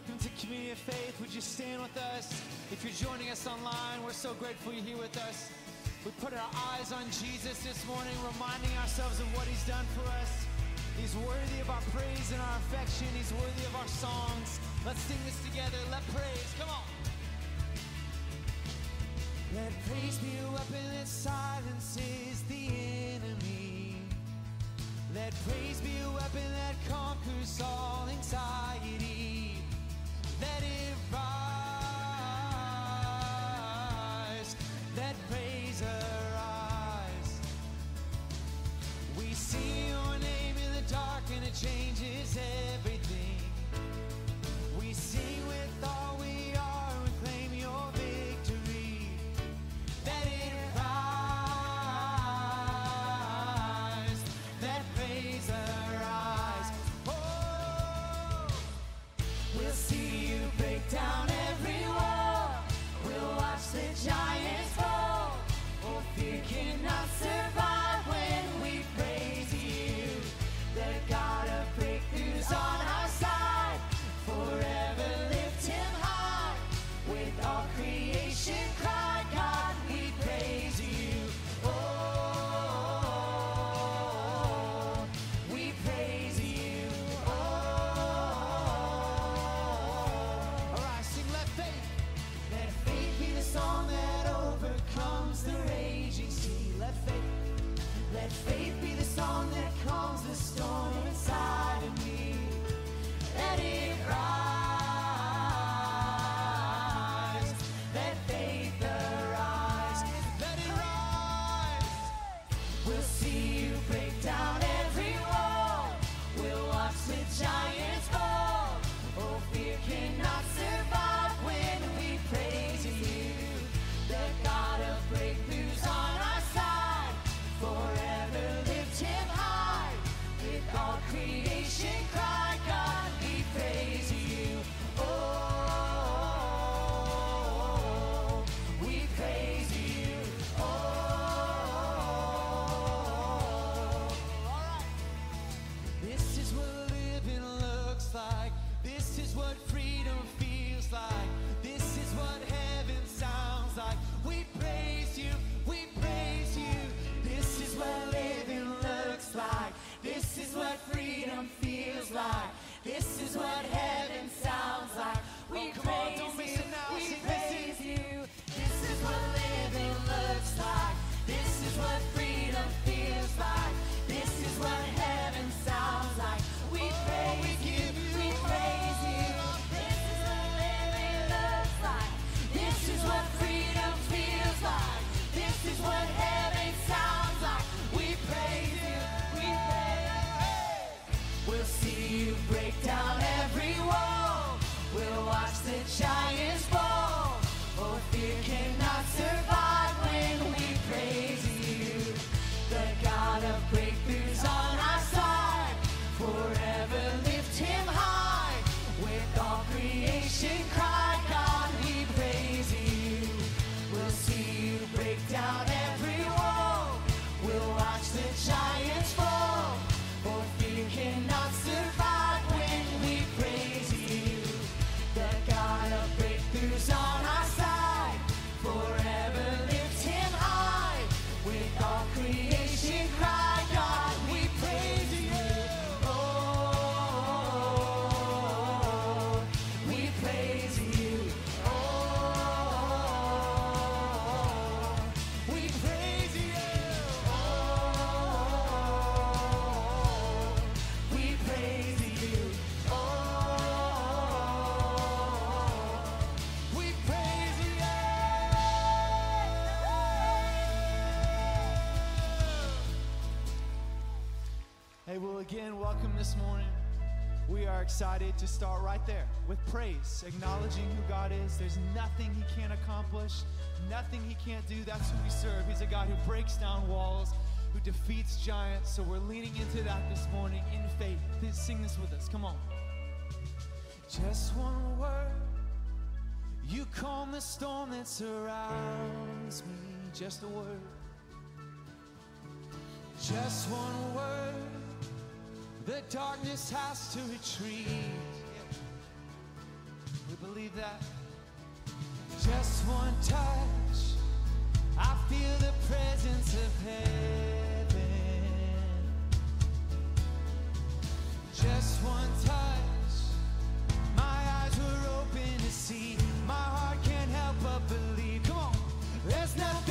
Welcome to Community of Faith. Would you stand with us? If you're joining us online, we're so grateful you're here with us. We put our eyes on Jesus this morning, reminding ourselves of what he's done for us. He's worthy of our praise and our affection. He's worthy of our songs. Let's sing this together. Let praise, come on. Let praise be a weapon that silences the enemy. Let praise be a weapon that conquers all anxiety that praise again, welcome this morning. We are excited to start right there with praise, acknowledging who God is. There's nothing He can't accomplish, nothing He can't do. That's who we serve. He's a God who breaks down walls, who defeats giants. So we're leaning into that this morning in faith. Please sing this with us. Come on. Just one word. You calm the storm that surrounds me. Just a word. Just one word. The darkness has to retreat. We believe that. Just one touch, I feel the presence of heaven. Just one touch, my eyes were open to see. My heart can't help but believe. Come on, there's nothing.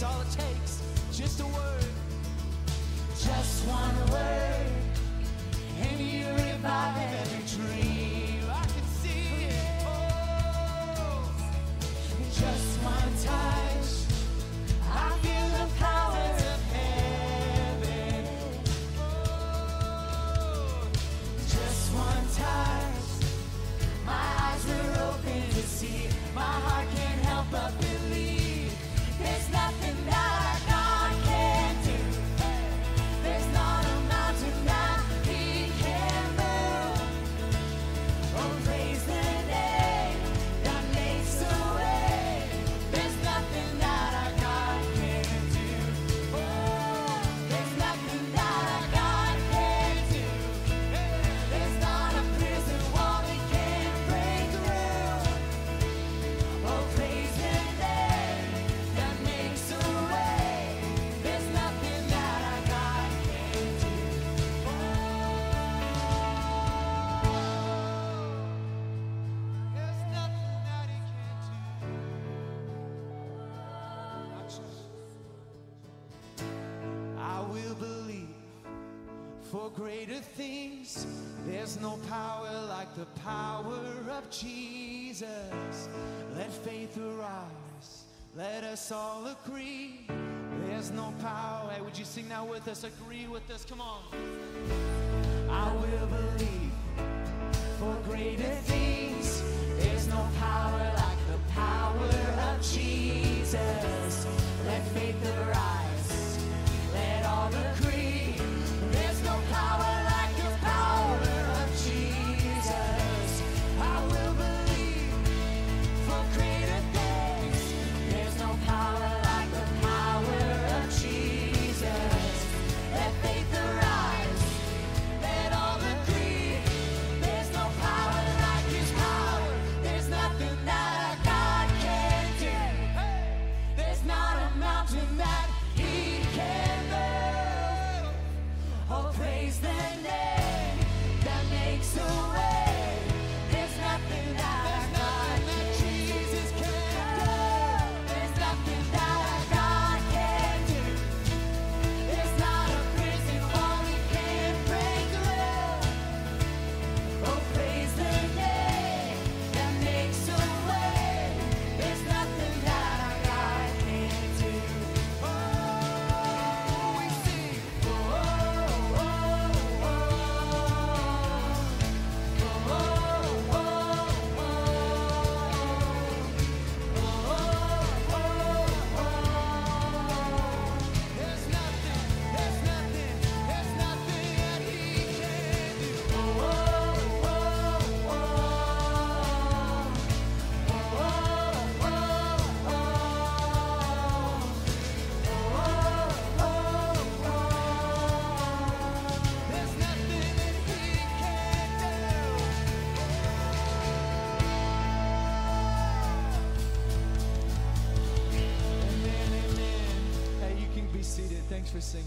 That's all it takes. Just a word. Just one word. And you revive every dream. I can see it. Oh, just one touch. I feel for greater things. There's no power like the power of Jesus. Let faith arise. Let us all agree. There's no power. Hey, would you sing that with us? Agree with us. Come on. I will believe for greater things. There's no power like the power of Jesus. Let faith arise. Let all agree. For singing.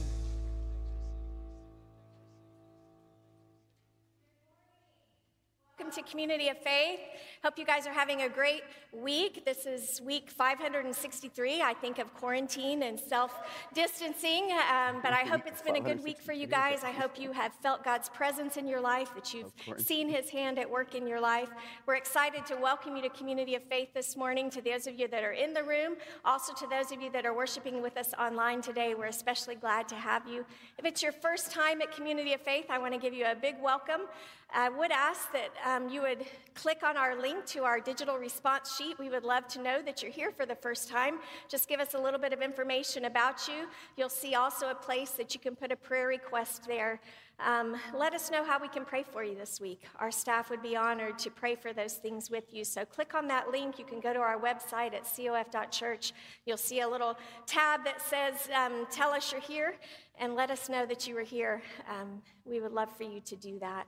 Welcome to Community of Faith. Hope you guys are having a great week. This is week 563, I think, of quarantine and self distancing. Um, but I hope it's been a good week for you guys. I hope you have felt God's presence in your life, that you've seen His hand at work in your life. We're excited to welcome you to Community of Faith this morning. To those of you that are in the room, also to those of you that are worshiping with us online today, we're especially glad to have you. If it's your first time at Community of Faith, I want to give you a big welcome. I would ask that um, you would click on our link to our digital response sheet. We would love to know that you're here for the first time. Just give us a little bit of information about you. You'll see also a place that you can put a prayer request there. Um, let us know how we can pray for you this week. Our staff would be honored to pray for those things with you. So click on that link. You can go to our website at cof.church. You'll see a little tab that says, um, Tell us you're here, and let us know that you were here. Um, we would love for you to do that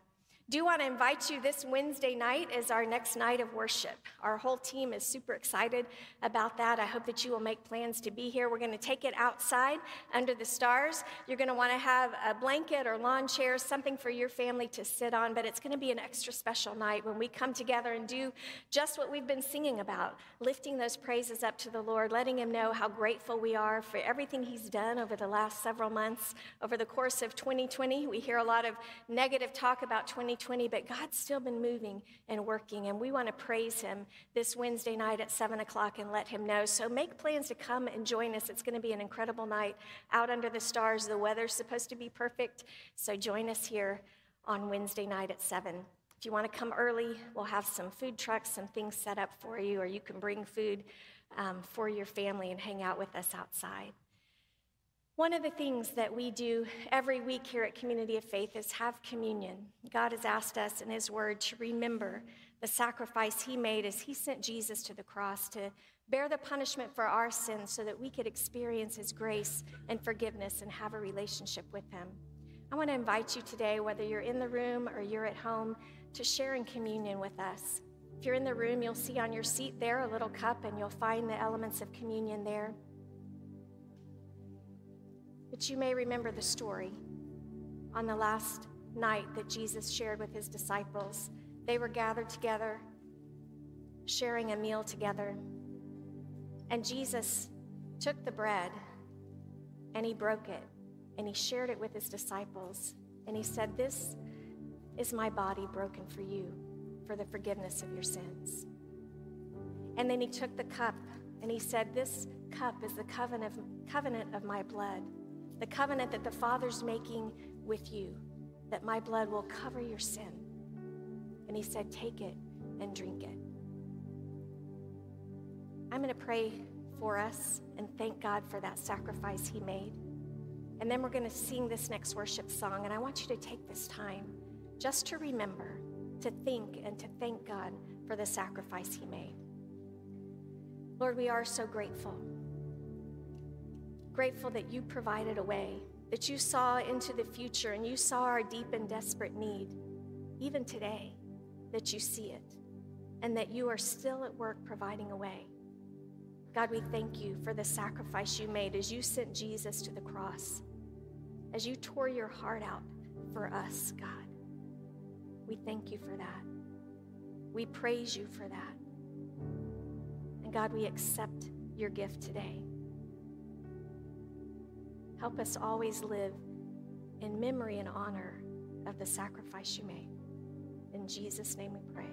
do want to invite you this Wednesday night is our next night of worship. Our whole team is super excited about that. I hope that you will make plans to be here. We're going to take it outside under the stars. You're going to want to have a blanket or lawn chairs, something for your family to sit on, but it's going to be an extra special night when we come together and do just what we've been singing about, lifting those praises up to the Lord, letting him know how grateful we are for everything he's done over the last several months. Over the course of 2020, we hear a lot of negative talk about 2020 2020, but God's still been moving and working, and we want to praise Him this Wednesday night at 7 o'clock and let Him know. So make plans to come and join us. It's going to be an incredible night out under the stars. The weather's supposed to be perfect, so join us here on Wednesday night at 7. If you want to come early, we'll have some food trucks, some things set up for you, or you can bring food um, for your family and hang out with us outside. One of the things that we do every week here at Community of Faith is have communion. God has asked us in His Word to remember the sacrifice He made as He sent Jesus to the cross to bear the punishment for our sins so that we could experience His grace and forgiveness and have a relationship with Him. I want to invite you today, whether you're in the room or you're at home, to share in communion with us. If you're in the room, you'll see on your seat there a little cup and you'll find the elements of communion there. But you may remember the story on the last night that Jesus shared with his disciples. They were gathered together, sharing a meal together. And Jesus took the bread and he broke it and he shared it with his disciples. And he said, This is my body broken for you for the forgiveness of your sins. And then he took the cup and he said, This cup is the covenant of, covenant of my blood the covenant that the Father's making with you, that my blood will cover your sin. And he said, Take it and drink it. I'm going to pray for us and thank God for that sacrifice he made. And then we're going to sing this next worship song. And I want you to take this time just to remember, to think, and to thank God for the sacrifice he made. Lord, we are so grateful grateful that you provided a way, that you saw into the future and you saw our deep and desperate need, even today, that you see it, and that you are still at work providing a way. God, we thank you for the sacrifice you made as you sent Jesus to the cross, as you tore your heart out for us, God. We thank you for that. We praise you for that. And God, we accept your gift today. Help us always live in memory and honor of the sacrifice you made. In Jesus' name we pray.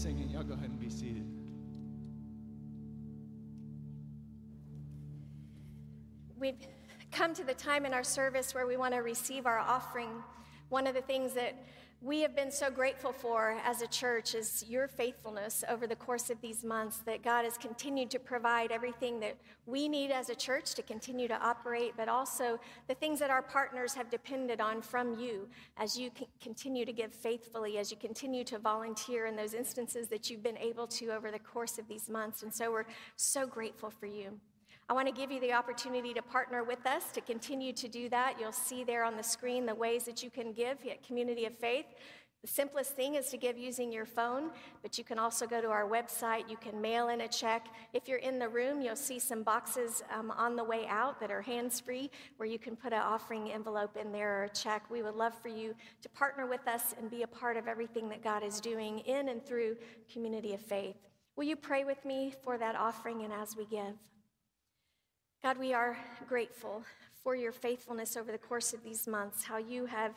Singing. Y'all go ahead and be seated. We've come to the time in our service where we want to receive our offering. One of the things that we have been so grateful for as a church is your faithfulness over the course of these months, that God has continued to provide everything that we need as a church to continue to operate, but also the things that our partners have depended on from you as you continue to give faithfully, as you continue to volunteer in those instances that you've been able to over the course of these months. And so we're so grateful for you. I want to give you the opportunity to partner with us to continue to do that. You'll see there on the screen the ways that you can give at Community of Faith. The simplest thing is to give using your phone, but you can also go to our website. You can mail in a check. If you're in the room, you'll see some boxes um, on the way out that are hands free where you can put an offering envelope in there or a check. We would love for you to partner with us and be a part of everything that God is doing in and through Community of Faith. Will you pray with me for that offering and as we give? God, we are grateful for your faithfulness over the course of these months, how you have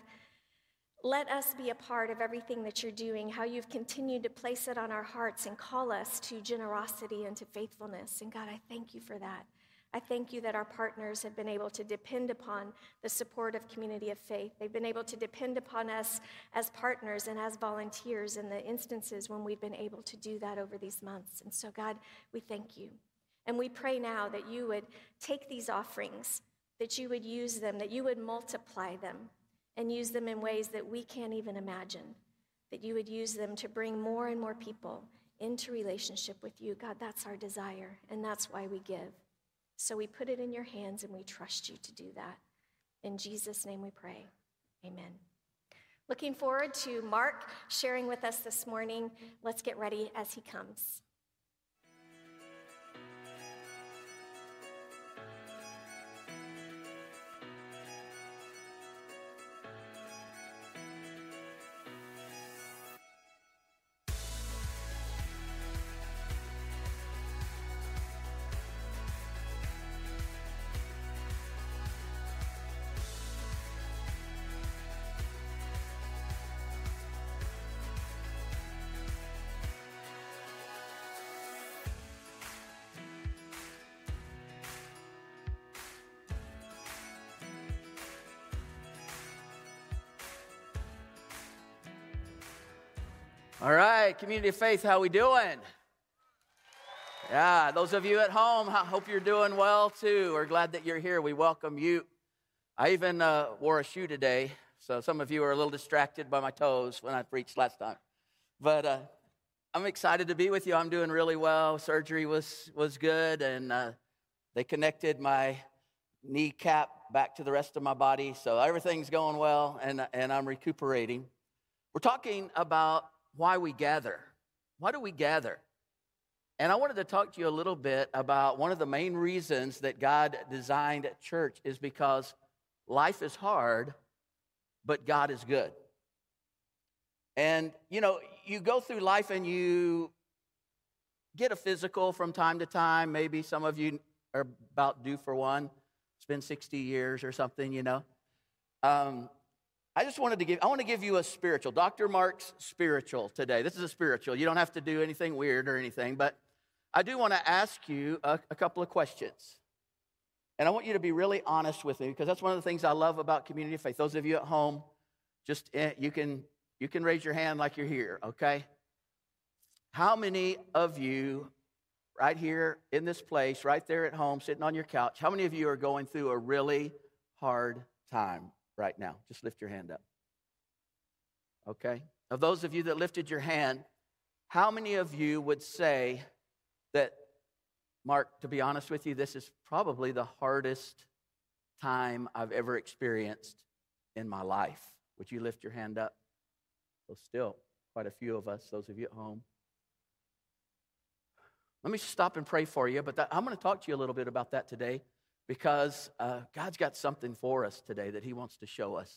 let us be a part of everything that you're doing, how you've continued to place it on our hearts and call us to generosity and to faithfulness. And God, I thank you for that. I thank you that our partners have been able to depend upon the support of Community of Faith. They've been able to depend upon us as partners and as volunteers in the instances when we've been able to do that over these months. And so, God, we thank you. And we pray now that you would take these offerings, that you would use them, that you would multiply them and use them in ways that we can't even imagine, that you would use them to bring more and more people into relationship with you. God, that's our desire, and that's why we give. So we put it in your hands and we trust you to do that. In Jesus' name we pray. Amen. Looking forward to Mark sharing with us this morning. Let's get ready as he comes. Community of faith, how we doing? Yeah, those of you at home, I hope you're doing well too. We're glad that you're here. We welcome you. I even uh, wore a shoe today, so some of you are a little distracted by my toes when I preached last time. But uh, I'm excited to be with you. I'm doing really well. Surgery was was good, and uh, they connected my kneecap back to the rest of my body, so everything's going well, and and I'm recuperating. We're talking about why we gather. Why do we gather? And I wanted to talk to you a little bit about one of the main reasons that God designed church is because life is hard, but God is good. And, you know, you go through life and you get a physical from time to time. Maybe some of you are about due for one. It's been 60 years or something, you know. Um, I just wanted to give, I want to give you a spiritual. Dr. Mark's spiritual today. This is a spiritual. You don't have to do anything weird or anything, but I do want to ask you a, a couple of questions. And I want you to be really honest with me because that's one of the things I love about community of faith. Those of you at home, just eh, you can you can raise your hand like you're here, okay? How many of you right here in this place, right there at home, sitting on your couch, how many of you are going through a really hard time right now? Just lift your hand up. Okay? Of those of you that lifted your hand, how many of you would say that, Mark, to be honest with you, this is probably the hardest time I've ever experienced in my life? Would you lift your hand up? Well, still, quite a few of us, those of you at home. Let me stop and pray for you, but that, I'm going to talk to you a little bit about that today because uh, God's got something for us today that He wants to show us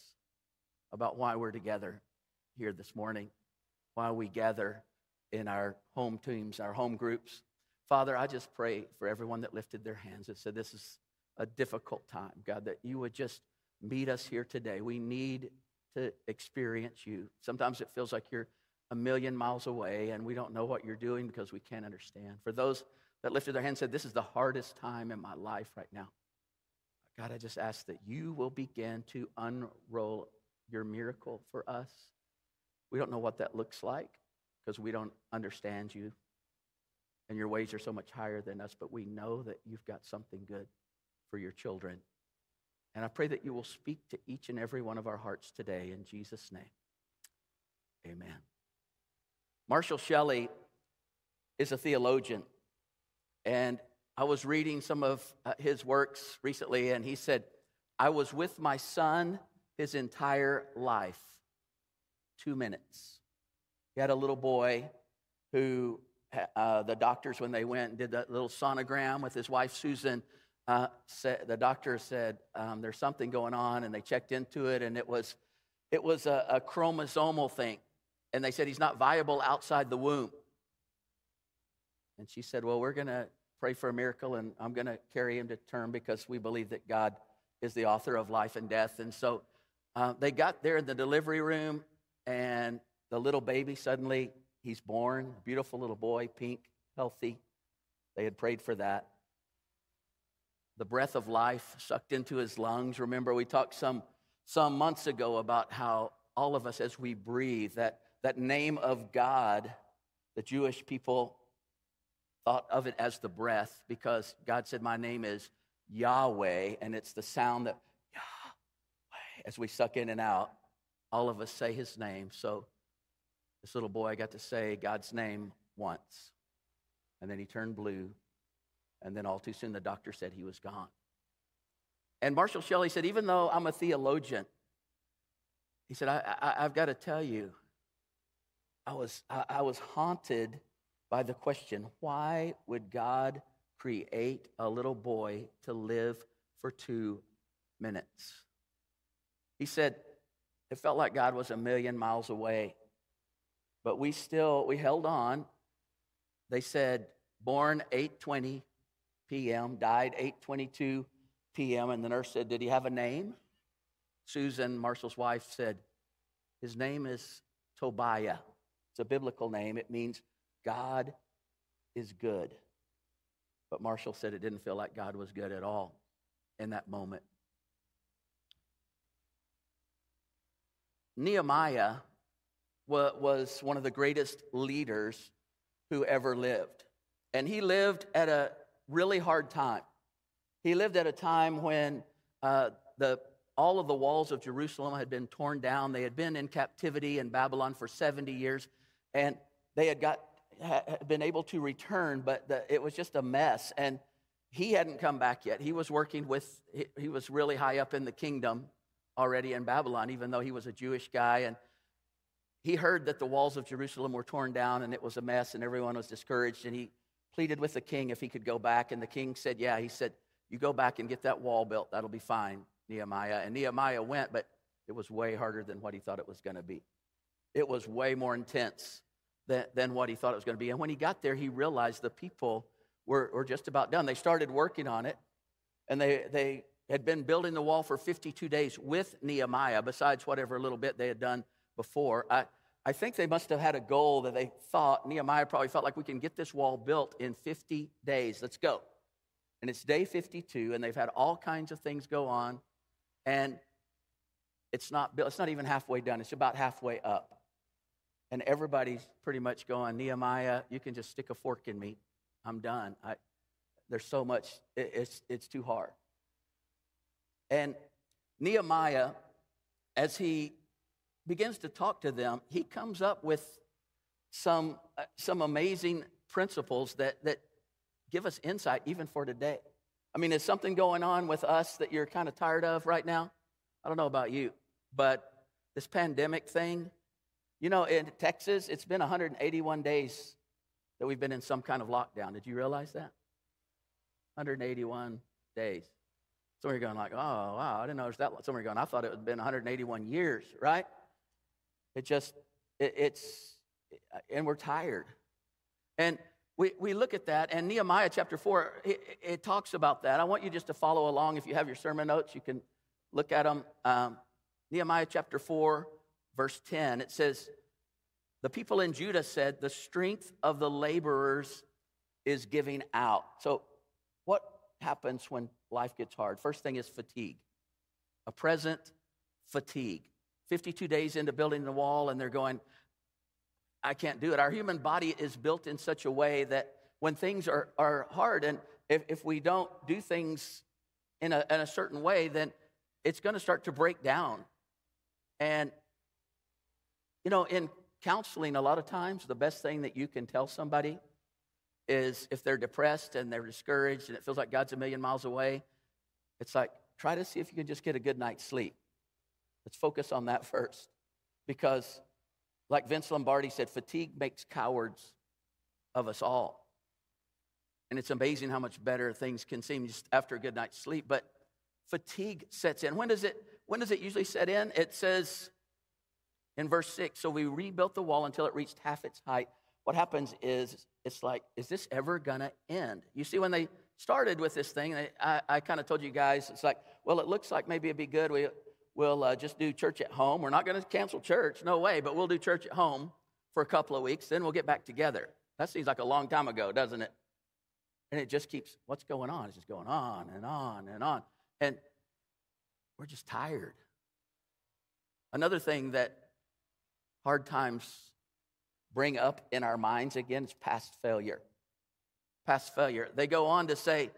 about why we're together here this morning, why we gather in our home teams, our home groups. Father, I just pray for everyone that lifted their hands and said, This is a difficult time, God, that you would just meet us here today. We need to experience you. Sometimes it feels like you're a million miles away and we don't know what you're doing because we can't understand. For those that lifted their hand and said, This is the hardest time in my life right now. God, I just ask that you will begin to unroll your miracle for us. We don't know what that looks like because we don't understand you and your ways are so much higher than us, but we know that you've got something good for your children. And I pray that you will speak to each and every one of our hearts today in Jesus' name. Amen. Marshall Shelley is a theologian, and I was reading some of uh, his works recently, and he said, I was with my son his entire life. Two minutes. He had a little boy who uh, the doctors, when they went and did that little sonogram with his wife Susan, uh, said, the doctor said um, there's something going on, and they checked into it, and it was it was a, a chromosomal thing, and they said he's not viable outside the womb. And she said, "Well, we're going to pray for a miracle, and I'm going to carry him to term because we believe that God is the author of life and death." And so uh, they got there in the delivery room, and the little baby suddenly He's born, beautiful little boy, pink, healthy. They had prayed for that. The breath of life sucked into his lungs. Remember, we talked some, some months ago about how all of us, as we breathe, that, that name of God, the Jewish people thought of it as the breath because God said, My name is Yahweh, and it's the sound that Yahweh, as we suck in and out, all of us say his name. So this little boy got to say God's name once, and then he turned blue, and then all too soon the doctor said he was gone. And Marshall Shelley said, even though I'm a theologian, he said, I, have got to tell you, I was, I, I was haunted by the question why would God create a little boy to live for two minutes? He said, it felt like God was a million miles away but we still we held on they said born 8:20 p.m., died 8:22 p.m. and the nurse said, "Did he have a name?" Susan, Marshall's wife said, "His name is Tobiah. It's a biblical name. It means God is good." But Marshall said it didn't feel like God was good at all in that moment. Nehemiah was one of the greatest leaders who ever lived. And he lived at a really hard time. He lived at a time when uh, the, all of the walls of Jerusalem had been torn down. They had been in captivity in Babylon for 70 years, and they had got had been able to return, but the, it was just a mess. And he hadn't come back yet. He was working with, he, he was really high up in the kingdom already in Babylon, even though he was a Jewish guy. And he heard that the walls of Jerusalem were torn down and it was a mess and everyone was discouraged. And he pleaded with the king if he could go back. And the king said, Yeah. He said, You go back and get that wall built. That'll be fine, Nehemiah. And Nehemiah went, but it was way harder than what he thought it was going to be. It was way more intense than, than what he thought it was going to be. And when he got there, he realized the people were, were just about done. They started working on it, and they, they had been building the wall for 52 days with Nehemiah, besides whatever little bit they had done before. I, I think they must have had a goal that they thought, Nehemiah probably felt like we can get this wall built in 50 days. Let's go. And it's day 52, and they've had all kinds of things go on, and it's not built, it's not even halfway done, it's about halfway up. And everybody's pretty much going, Nehemiah, you can just stick a fork in me. I'm done. I, there's so much, it, it's, it's too hard. And Nehemiah, as he begins to talk to them, he comes up with some, uh, some amazing principles that, that give us insight even for today. I mean, is something going on with us that you're kind of tired of right now? I don't know about you, but this pandemic thing, you know, in Texas, it's been 181 days that we've been in some kind of lockdown. Did you realize that? 181 days. Some of you are going like, oh, wow, I didn't was that. Some of you are going, I thought it had been 181 years, right? It just, it, it's, and we're tired. And we, we look at that, and Nehemiah chapter 4, it, it, talks about that. I want you just to follow along. If you have your sermon notes, you can look at them. Um, Nehemiah chapter 4, verse 10, it says, the people in Judah said, The strength of the laborers is giving out. So, what happens when life gets hard? First thing is fatigue, a present fatigue. 52 days into building the wall, and they're going, I can't do it. Our human body is built in such a way that when things are, are hard, and if, if we don't do things in a, in a certain way, then it's going to start to break down. And, you know, in counseling, a lot of times, the best thing that you can tell somebody is if they're depressed and they're discouraged and it feels like God's a million miles away, it's like, try to see if you can just get a good night's sleep. Let's focus on that first. Because, like Vince Lombardi said, fatigue makes cowards of us all. And it's amazing how much better things can seem just after a good night's sleep. But fatigue sets in. When does it, when does it usually set in? It says in verse 6 So we rebuilt the wall until it reached half its height. What happens is, it's like, is this ever going to end? You see, when they started with this thing, I, I kind of told you guys, it's like, well, it looks like maybe it'd be good. We, we'll uh, just do church at home. We're not going to cancel church, no way, but we'll do church at home for a couple of weeks, then we'll get back together. That seems like a long time ago, doesn't it? And it just keeps, what's going on? It's just going on and on and on. And we're just tired. Another thing that hard times bring up in our minds again is past failure. Past failure. They go on to say,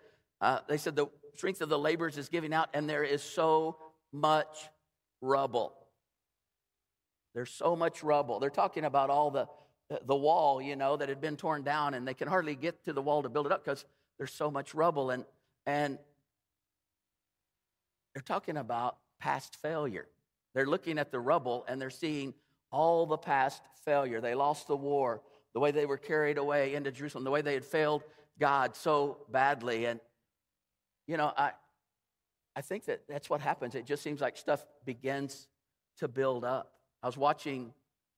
uh, they said the strength of the laborers is giving out, and there is so much rubble. There's so much rubble. They're talking about all the, the wall, you know, that had been torn down, and they can hardly get to the wall to build it up because there's so much rubble. And, and they're talking about past failure. They're looking at the rubble and they're seeing all the past failure. They lost the war, the way they were carried away into Jerusalem, the way they had failed God so badly. And, you know, I, I think that that's what happens. It just seems like stuff begins to build up. I was watching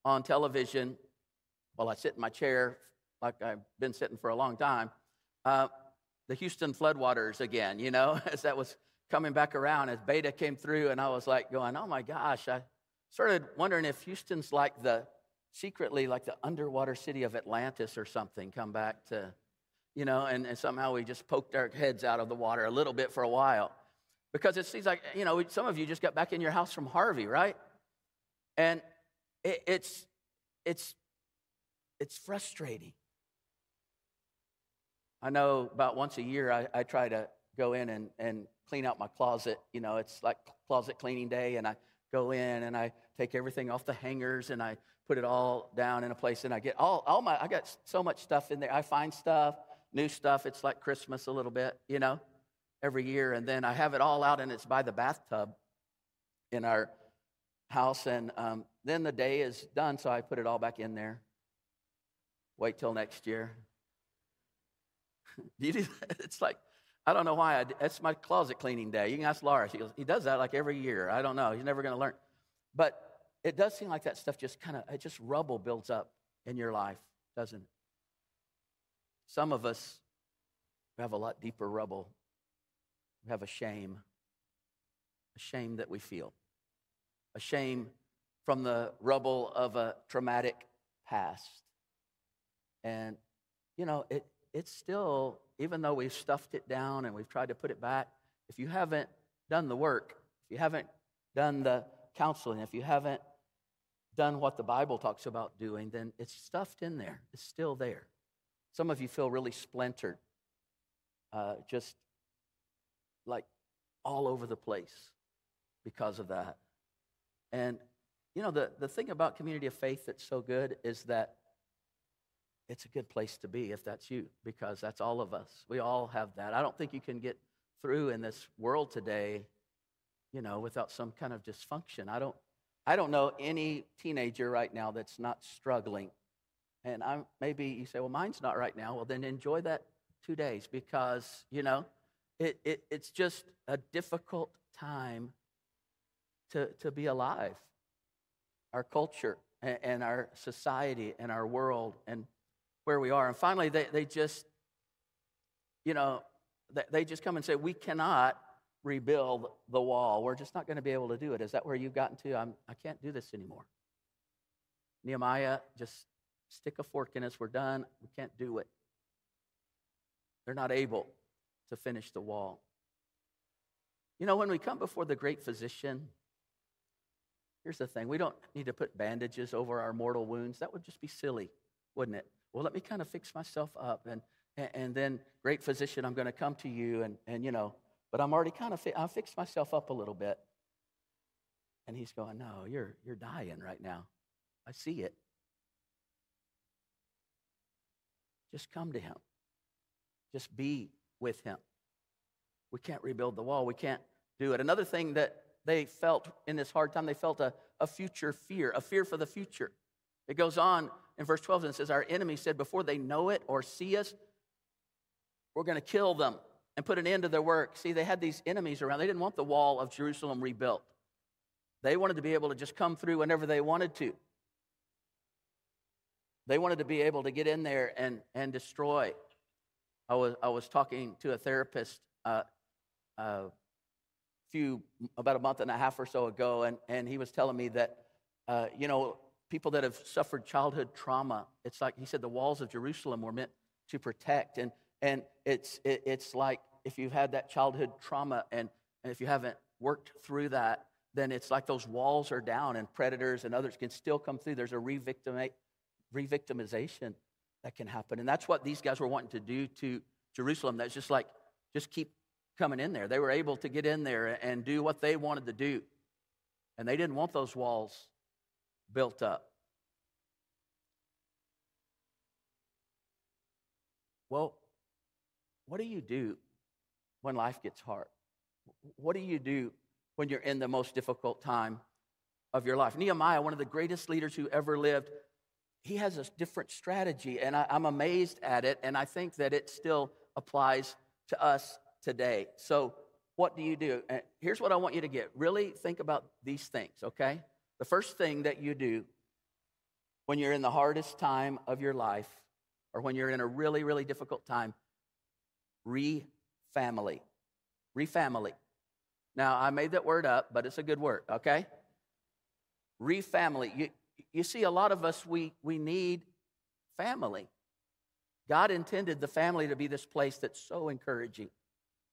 on television while I sit in my chair, like I've been sitting for a long time, uh, the Houston floodwaters again, you know, as that was coming back around, as beta came through, and I was like going, oh my gosh, I started wondering if Houston's like the secretly like the underwater city of Atlantis or something, come back to, you know, and, and somehow we just poked our heads out of the water a little bit for a while. Because it seems like, you know, some of you just got back in your house from Harvey, right? And it, it's, it's, it's frustrating. I know about once a year I, I try to go in and, and clean out my closet. You know, it's like closet cleaning day, and I go in and I take everything off the hangers and I put it all down in a place and I get all, all my, I got so much stuff in there. I find stuff, new stuff. It's like Christmas a little bit, you know, every year. And then I have it all out and it's by the bathtub in our house. And um, then the day is done, so I put it all back in there. Wait till next year. you do that? it's like I don't know why. I, that's my closet cleaning day. You can ask Laura. She goes, he does that like every year. I don't know. He's never going to learn. But it does seem like that stuff just kind of, it just rubble builds up in your life, doesn't it? Some of us have a lot deeper rubble. We have a shame, a shame that we feel, a shame from the rubble of a traumatic past. And, you know, it, it's still even though we've stuffed it down and we've tried to put it back, if you haven't done the work, if you haven't done the counseling, if you haven't done what the Bible talks about doing, then it's stuffed in there. It's still there. Some of you feel really splintered, uh, just like all over the place because of that. And, you know, the, the thing about community of faith that's so good is that it's a good place to be if that's you, because that's all of us. We all have that. I don't think you can get through in this world today, you know, without some kind of dysfunction. I don't, I don't know any teenager right now that's not struggling. And I'm, maybe you say, well, mine's not right now. Well, then enjoy that two days because, you know, it, it, it's just a difficult time to, to be alive. Our culture and, and our society and our world and where we are. And finally, they, they just, you know, they, just come and say, we cannot rebuild the wall. We're just not going to be able to do it. Is that where you've gotten to? I'm, I can't do this anymore. Nehemiah, just stick a fork in us. We're done. We can't do it. They're not able to finish the wall. You know, when we come before the great physician, here's the thing we don't need to put bandages over our mortal wounds. That would just be silly, wouldn't it? Well, let me kind of fix myself up. And, and then, great physician, I'm going to come to you. And, and you know, but I'm already kind of, fi- I fixed myself up a little bit. And he's going, No, you're, you're dying right now. I see it. Just come to him. Just be with him. We can't rebuild the wall. We can't do it. Another thing that they felt in this hard time, they felt a, a future fear, a fear for the future. It goes on in verse 12 and it says, Our enemy said, Before they know it or see us, we're going to kill them and put an end to their work. See, they had these enemies around. They didn't want the wall of Jerusalem rebuilt, they wanted to be able to just come through whenever they wanted to. They wanted to be able to get in there and, and destroy. I was, I was talking to a therapist uh, a uh, few, about a month and a half or so ago, and, and he was telling me that, uh, you know, people that have suffered childhood trauma, it's like he said the walls of Jerusalem were meant to protect. And, and it's, it, it's like if you've had that childhood trauma and, and if you haven't worked through that, then it's like those walls are down and predators and others can still come through. There's a re-victimization that can happen. And that's what these guys were wanting to do to Jerusalem. That's just like, just keep coming in there. They were able to get in there and do what they wanted to do. And they didn't want those walls built up. Well, what do you do when life gets hard? What do you do when you're in the most difficult time of your life? Nehemiah, one of the greatest leaders who ever lived, he has a different strategy, and I, am amazed at it, and I think that it still applies to us today. So, what do you do? And here's what I want you to get really think about these things, okay? The first thing that you do when you're in the hardest time of your life or when you're in a really, really difficult time, re-family. Re-family. Now, I made that word up, but it's a good word, okay? Re-family. You, you see, a lot of us, we, we need family. God intended the family to be this place that's so encouraging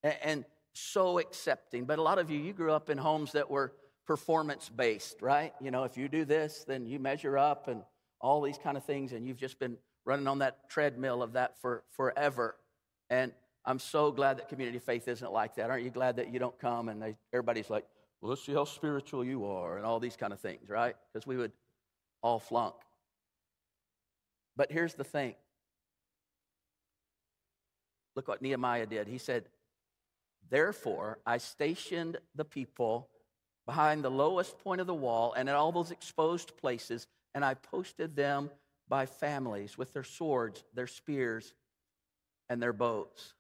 and, and so accepting. But a lot of you, you grew up in homes that were performance based, right? You know, if you do this, then you measure up and all these kind of things, and you've just been running on that treadmill of that for forever. And I'm so glad that community faith isn't like that. Aren't you glad that you don't come and they, everybody's like, well, let's see how spiritual you are, and all these kind of things, right? Because we would all flunk. But here's the thing look what Nehemiah did. He said, Therefore, I stationed the people behind the lowest point of the wall and at all those exposed places, and I posted them by families with their swords, their spears, and their bows.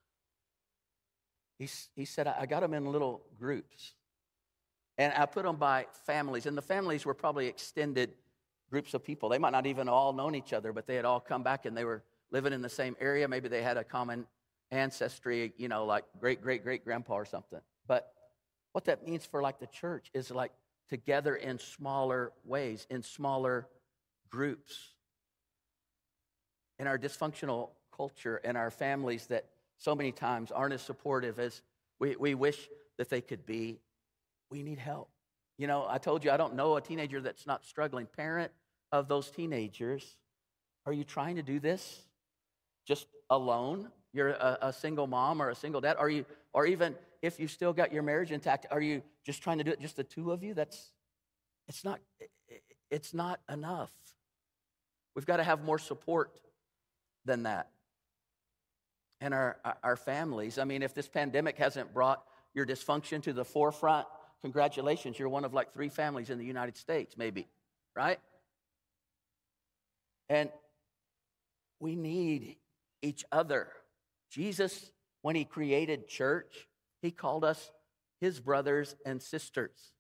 He, he said, I got them in little groups. And I put them by families. And the families were probably extended groups of people. They might not even all known each other, but they had all come back and they were living in the same area. Maybe they had a common ancestry, you know, like great great great grandpa or something. But what that means for like the church is like together in smaller ways, in smaller groups. In our dysfunctional culture and our families that so many times aren't as supportive as we, we wish that they could be, we need help. You know, I told you I don't know a teenager that's not struggling. Parent of those teenagers, are you trying to do this just alone? you're a, a, single mom or a single dad, are you, or even if you still got your marriage intact, are you just trying to do it just the two of you? That's, it's not, it's not enough. We've got to have more support than that. And our, our families, I mean, if this pandemic hasn't brought your dysfunction to the forefront, congratulations, you're one of like three families in the United States, maybe, right? And we need each other. Jesus, when he created church, he called us his brothers and sisters.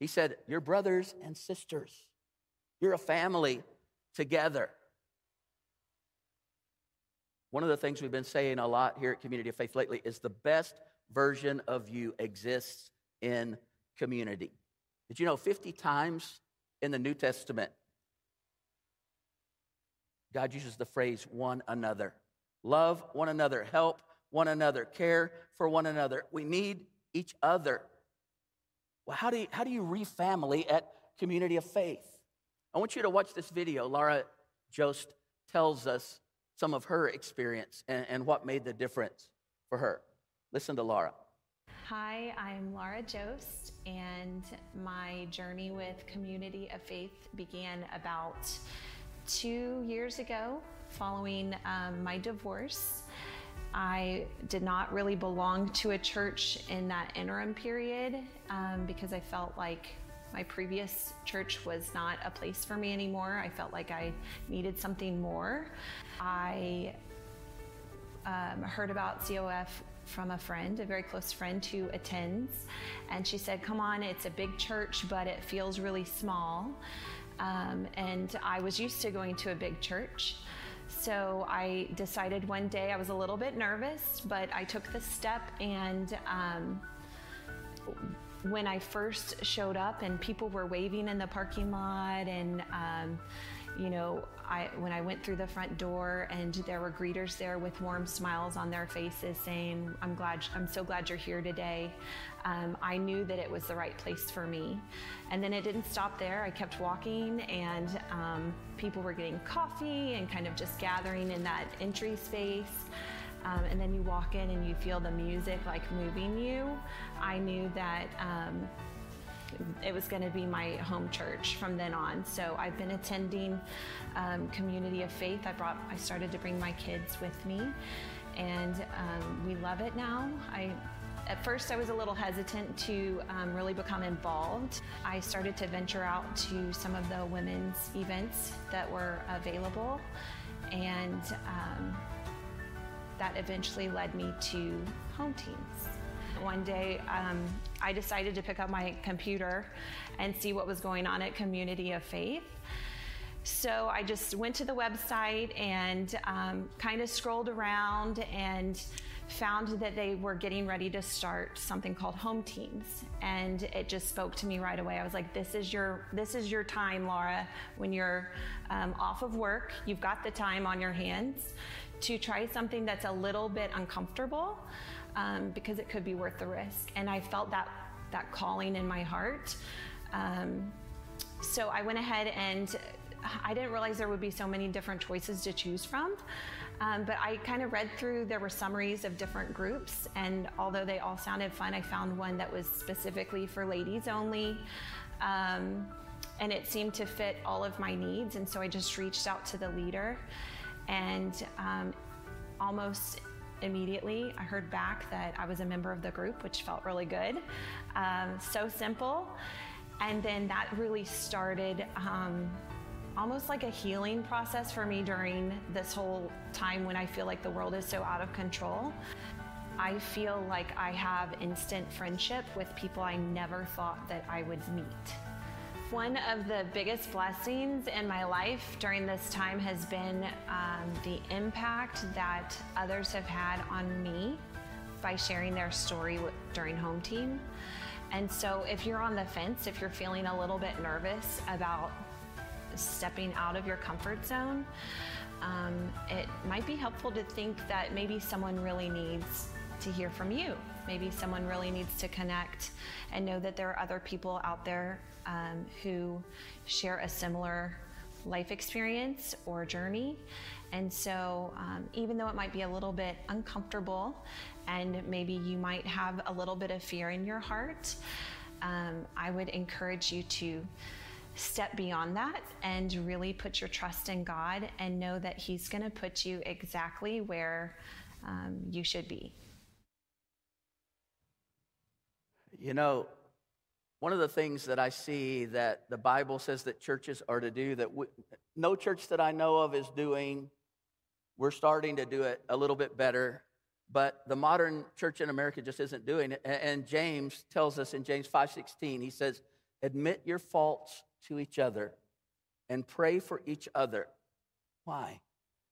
He said, You're brothers and sisters. You're a family together. One of the things we've been saying a lot here at Community of Faith lately is the best version of you exists in community. Did you know 50 times in the New Testament, God uses the phrase one another. Love one another, help one another, care for one another. We need each other. Well, how do you, how do you refamily at Community of Faith? I want you to watch this video. Laura Jost tells us some of her experience and, and what made the difference for her. Listen to Laura. Hi, I'm Laura Jost, and my journey with Community of Faith began about two years ago following um, my divorce. I did not really belong to a church in that interim period um, because I felt like my previous church was not a place for me anymore. I felt like I needed something more. I um, heard about COF from a friend, a very close friend who attends, and she said, Come on, it's a big church, but it feels really small. Um, and I was used to going to a big church. So I decided one day I was a little bit nervous, but I took the step. And um, when I first showed up, and people were waving in the parking lot, and um, you know, I, when I went through the front door and there were greeters there with warm smiles on their faces saying, I'm glad, I'm so glad you're here today. Um, I knew that it was the right place for me. And then it didn't stop there. I kept walking and um, people were getting coffee and kind of just gathering in that entry space. Um, and then you walk in and you feel the music like moving you. I knew that um, it was going to be my home church from then on. So I've been attending um, Community of Faith. I brought, I started to bring my kids with me, and um, we love it now. I at first, I was a little hesitant to um, really become involved. I started to venture out to some of the women's events that were available, and um, that eventually led me to home teams. One day, um, I decided to pick up my computer and see what was going on at Community of Faith. So I just went to the website and um, kind of scrolled around and found that they were getting ready to start something called home teams and it just spoke to me right away. I was like this is your this is your time laura when you're um, off of work. You've got the time on your hands to try something that's a little bit uncomfortable um, because it could be worth the risk. And i felt that that calling in my heart. Um, so i went ahead and i didn't realize there would be so many different choices to choose from. Um, but I kind of read through, there were summaries of different groups, and although they all sounded fun, I found one that was specifically for ladies only. Um, and it seemed to fit all of my needs, and so I just reached out to the leader, and um, almost immediately I heard back that I was a member of the group, which felt really good. Um, so simple. And then that really started um, almost like a healing process for me during this whole time when I feel like the world is so out of control. I feel like I have instant friendship with people I never thought that I would meet. One of the biggest blessings in my life during this time has been um, the impact that others have had on me by sharing their story during home team. And so, if you're on the fence, if you're feeling a little bit nervous about stepping out of your comfort zone, um, it might be helpful to think that maybe someone really needs to hear from you. Maybe someone really needs to connect and know that there are other people out there um, who share a similar life experience or journey. And so, um, even though it might be a little bit uncomfortable and maybe you might have a little bit of fear in your heart, um, I would encourage you to step beyond that and really put your trust in God and know that He's going to put you exactly where um, you should be. You know, one of the things that I see that the Bible says that churches are to do that we, no church that I know of is doing, we're starting to do it a little bit better, but the modern church in America just isn't doing it. And James tells us in James 5:16, he says, "Admit your faults to each other and pray for each other. Why?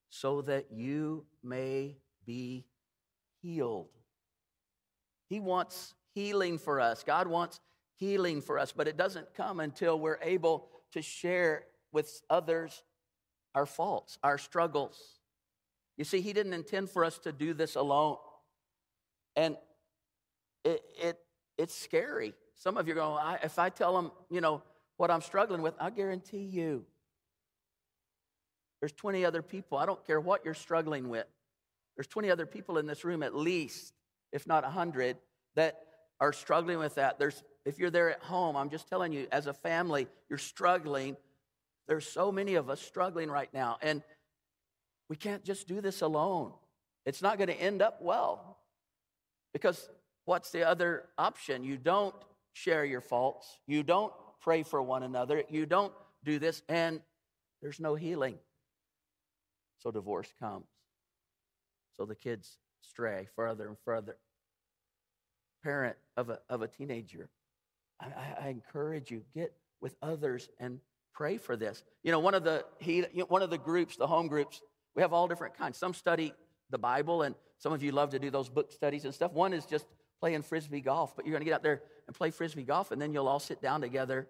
So that you may be healed. He wants healing for us. God wants healing for us, but it doesn't come until we're able to share with others our faults, our struggles. You see, He didn't intend for us to do this alone. And it, it, it's scary. Some of you go, I, if I tell them, you know, what I'm struggling with, I guarantee you, there's 20 other people. I don't care what you're struggling with. There's 20 other people in this room, at least, if not 100, that are struggling with that. There's, if you're there at home, I'm just telling you, as a family, you're struggling. There's so many of us struggling right now. And we can't just do this alone. It's not going to end up well. Because what's the other option? You don't share your faults, you don't pray for one another, you don't do this, and there's no healing. So divorce comes. So the kids stray further and further. Parent of a, of a teenager, I, I encourage you, get with others and pray for this. You know, one of the he, one of the groups, the home groups, we have all different kinds. Some study the Bible, and some of you love to do those book studies and stuff. One is just playing frisbee golf, but you're going to get out there and play frisbee golf, and then you'll all sit down together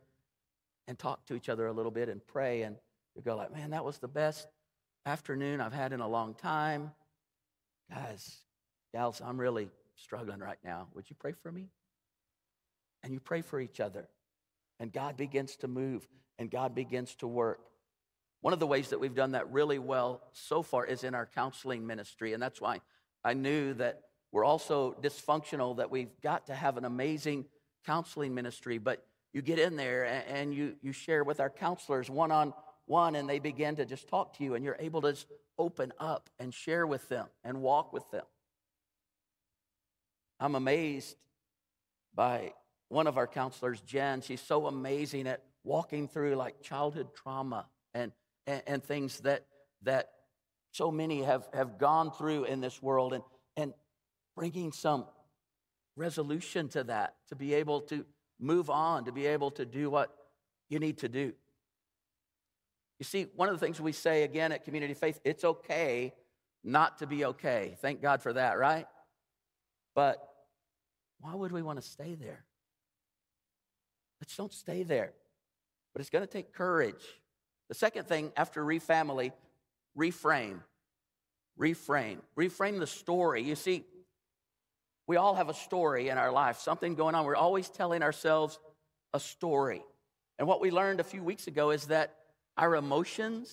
and talk to each other a little bit and pray, and you go like, "Man, that was the best afternoon I've had in a long time." Guys, gals, I'm really struggling right now. Would you pray for me? And you pray for each other, and God begins to move, and God begins to work. One of the ways that we've done that really well so far is in our counseling ministry, and that's why I knew that we're also dysfunctional, that we've got to have an amazing counseling ministry. But you get in there and you, you share with our counselors one on one, and they begin to just talk to you, and you're able to open up and share with them and walk with them. I'm amazed by one of our counselors, Jen. She's so amazing at walking through like childhood trauma and, and, and things that, that so many have, have gone through in this world and, and bringing some resolution to that, to be able to move on, to be able to do what you need to do. You see, one of the things we say again at Community Faith, it's okay not to be okay. Thank God for that, right? But why would we want to stay there? Let's don't stay there. But it's going to take courage. The second thing after refamily, reframe. Reframe. Reframe the story. You see, we all have a story in our life, something going on. We're always telling ourselves a story. And what we learned a few weeks ago is that our emotions,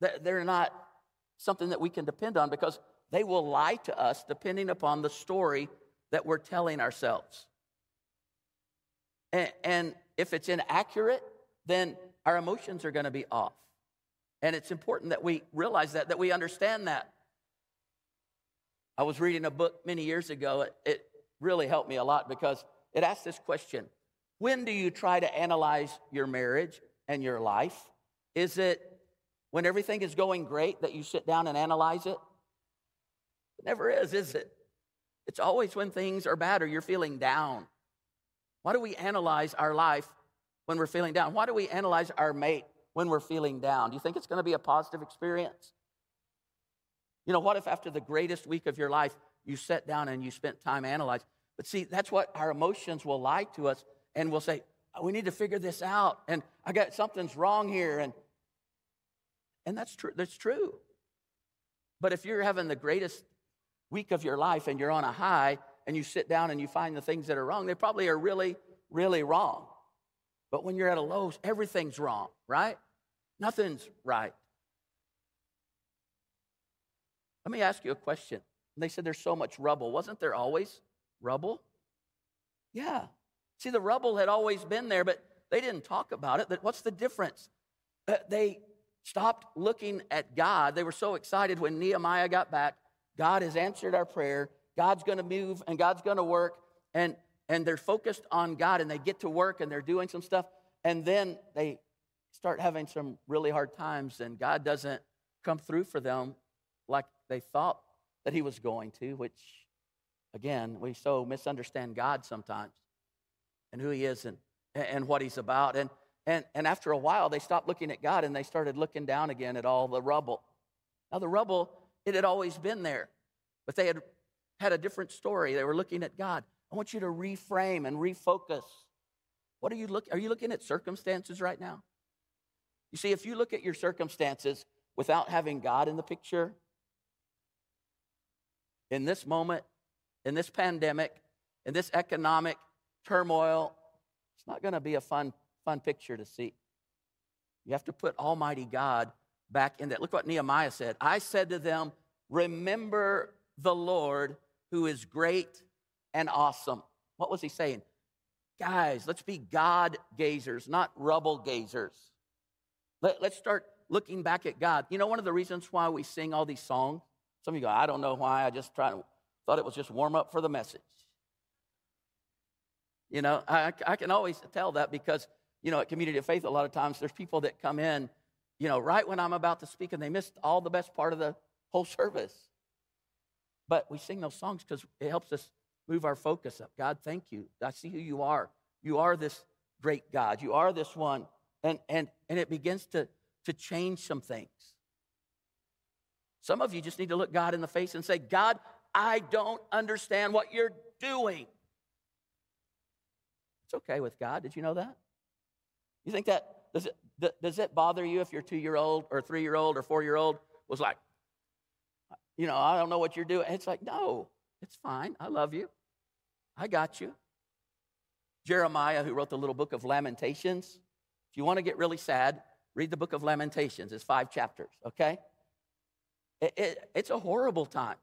they're not something that we can depend on because they will lie to us depending upon the story that we're telling ourselves. And, and if it's inaccurate, then our emotions are going to be off. And it's important that we realize that, that we understand that. I was reading a book many years ago. It, it really helped me a lot because it asked this question When do you try to analyze your marriage and your life? Is it when everything is going great that you sit down and analyze it? It never is, is it? It's always when things are bad or you're feeling down. Why do we analyze our life when we're feeling down? Why do we analyze our mate when we're feeling down? Do you think it's going to be a positive experience? You know, what if after the greatest week of your life, you sat down and you spent time analyzing? But see, that's what our emotions will lie to us and we'll say, we need to figure this out. And I got something's wrong here. And, and that's true. That's true. But if you're having the greatest week of your life and you're on a high and you sit down and you find the things that are wrong, they probably are really, really wrong. But when you're at a low, everything's wrong, right? Nothing's right. Let me ask you a question. They said there's so much rubble. Wasn't there always rubble? Yeah. See, the rubble had always been there, but they didn't talk about it. What's the difference? Uh, they stopped looking at God. They were so excited when Nehemiah got back. God has answered our prayer. God's going to move and God's going to work. And, and they're focused on God and they get to work and they're doing some stuff. And then they start having some really hard times and God doesn't come through for them like they thought that he was going to, which, again, we so misunderstand God sometimes and who he is and, and what he's about. And, and, and after a while, they stopped looking at God and they started looking down again at all the rubble. Now, the rubble, it had always been there, but they had had a different story. They were looking at God. I want you to reframe and refocus. What are you looking? Are you looking at circumstances right now? You see, if you look at your circumstances without having God in the picture, in this moment, in this pandemic, in this economic turmoil, it's not going to be a fun, fun picture to see. You have to put Almighty God back in that. Look what Nehemiah said. I said to them, Remember the Lord who is great and awesome. What was he saying? Guys, let's be God gazers, not rubble gazers. Let, us start looking back at God. You know, one of the reasons why we sing all these songs, some of you go, I don't know why, I just try to, thought it was just warm up for the message. You know, I, I can always tell that because, you know, at Community of Faith, a lot of times there's people that come in, you know, right when I'm about to speak and they missed all the best part of the whole service. But we sing those songs because it helps us move our focus up. God, thank you. I see who you are. You are this great God. You are this one. And, and, and it begins to, to change some things. Some of you just need to look God in the face and say, God, I don't understand what you're doing. It's okay with God. Did you know that? You think that, does it, does it bother you if your two year old or three year old or four year old was like, you know, I don't know what you're doing. It's like, no, it's fine. I love you. I got you. Jeremiah, who wrote the little book of Lamentations, if you want to get really sad, read the book of Lamentations. It's five chapters, okay? It, it, it's a horrible time.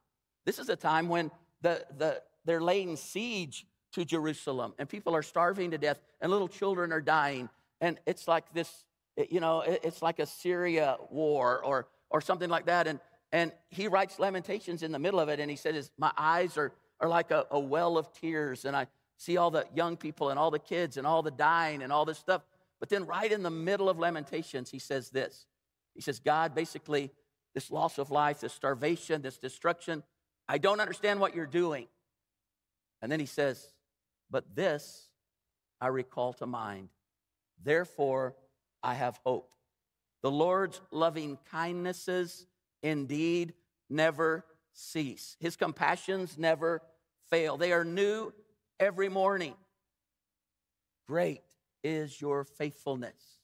This is a time when the, the, they're laying siege to Jerusalem and people are starving to death and little children are dying. And it's like this, you know, it's like a Syria war or, or something like that. And and he writes Lamentations in the middle of it, and he says, My eyes are, are like a, a well of tears, and I see all the young people and all the kids and all the dying and all this stuff. But then, right in the middle of Lamentations, he says this He says, God, basically, this loss of life, this starvation, this destruction, I don't understand what you're doing. And then he says, But this I recall to mind. Therefore, I have hope. The Lord's loving kindnesses indeed never cease. His compassions never fail, they are new every morning. Great is your faithfulness.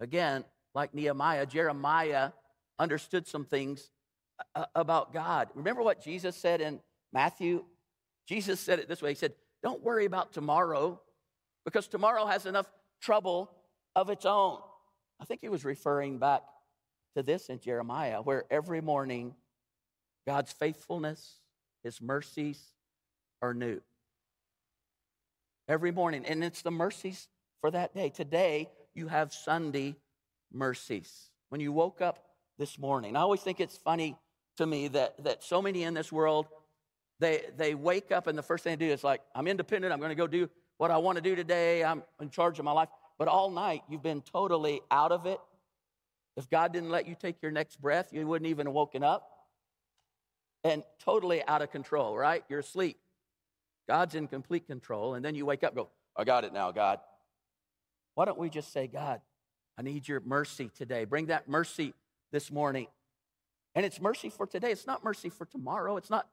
Again, like Nehemiah, Jeremiah understood some things uh, uh, about God. Remember what Jesus said in Matthew? Jesus said it this way He said, Don't worry about tomorrow because tomorrow has enough trouble of its own. I think he was referring back to this in Jeremiah, where every morning God's faithfulness, his mercies are new. Every morning. And it's the mercies for that day. Today, you have Sunday mercies. When you woke up this morning, I always think it's funny to me that, that so many in this world, they, they wake up and the first thing they do is like, I'm independent, I'm going to go do what I want to do today, I'm in charge of my life. But all night, you've been totally out of it, if God didn't let you take your next breath, you wouldn't even have woken up. And totally out of control, right? You're asleep. God's in complete control. And then you wake up go, I got it now, God. Why don't we just say, God, I need your mercy today. Bring that mercy this morning. And it's mercy for today. It's not mercy for tomorrow. It's not,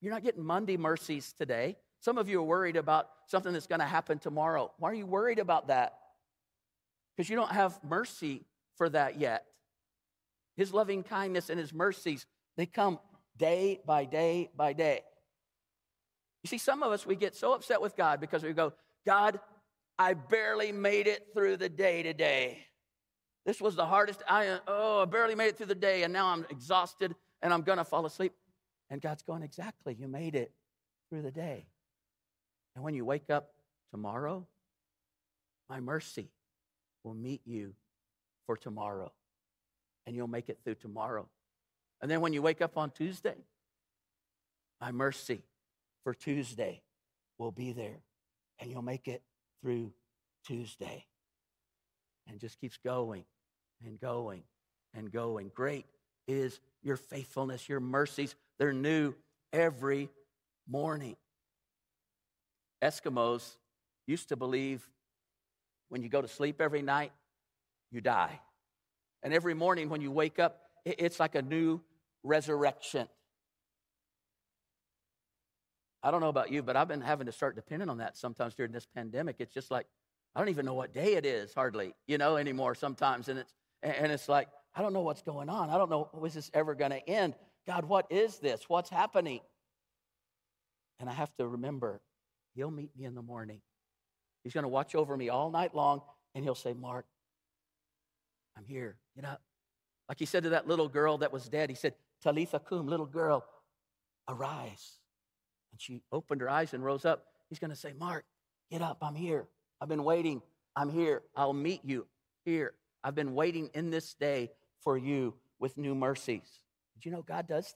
you're not getting Monday mercies today. Some of you are worried about something that's going to happen tomorrow. Why are you worried about that? Because you don't have mercy for that yet. His loving kindness and his mercies, they come day by day by day. You see, some of us, we get so upset with God because we go, God, I barely made it through the day today. This was the hardest. I, oh, I barely made it through the day, and now I'm exhausted and I'm going to fall asleep. And God's going, exactly, you made it through the day. And when you wake up tomorrow, my mercy will meet you for tomorrow. And you'll make it through tomorrow. And then when you wake up on Tuesday, my mercy for Tuesday will be there. And you'll make it through Tuesday. And just keeps going and going and going. Great is your faithfulness, your mercies. They're new every morning. Eskimos used to believe when you go to sleep every night, you die. And every morning when you wake up, it's like a new resurrection. I don't know about you, but I've been having to start depending on that sometimes during this pandemic. It's just like I don't even know what day it is hardly, you know, anymore sometimes. And it's, and it's like, I don't know what's going on. I don't know, is this ever going to end? God, what is this? What's happening? And I have to remember, He'll meet me in the morning. He's going to watch over me all night long, and He'll say, Mark, I'm here. Get up. Like He said to that little girl that was dead, He said, Talitha cum, little girl, arise. And she opened her eyes and rose up. He's going to say, Mark, get up. I'm here. I've been waiting. I'm here. I'll meet you here. I've been waiting in this day for you with new mercies. Did you know God does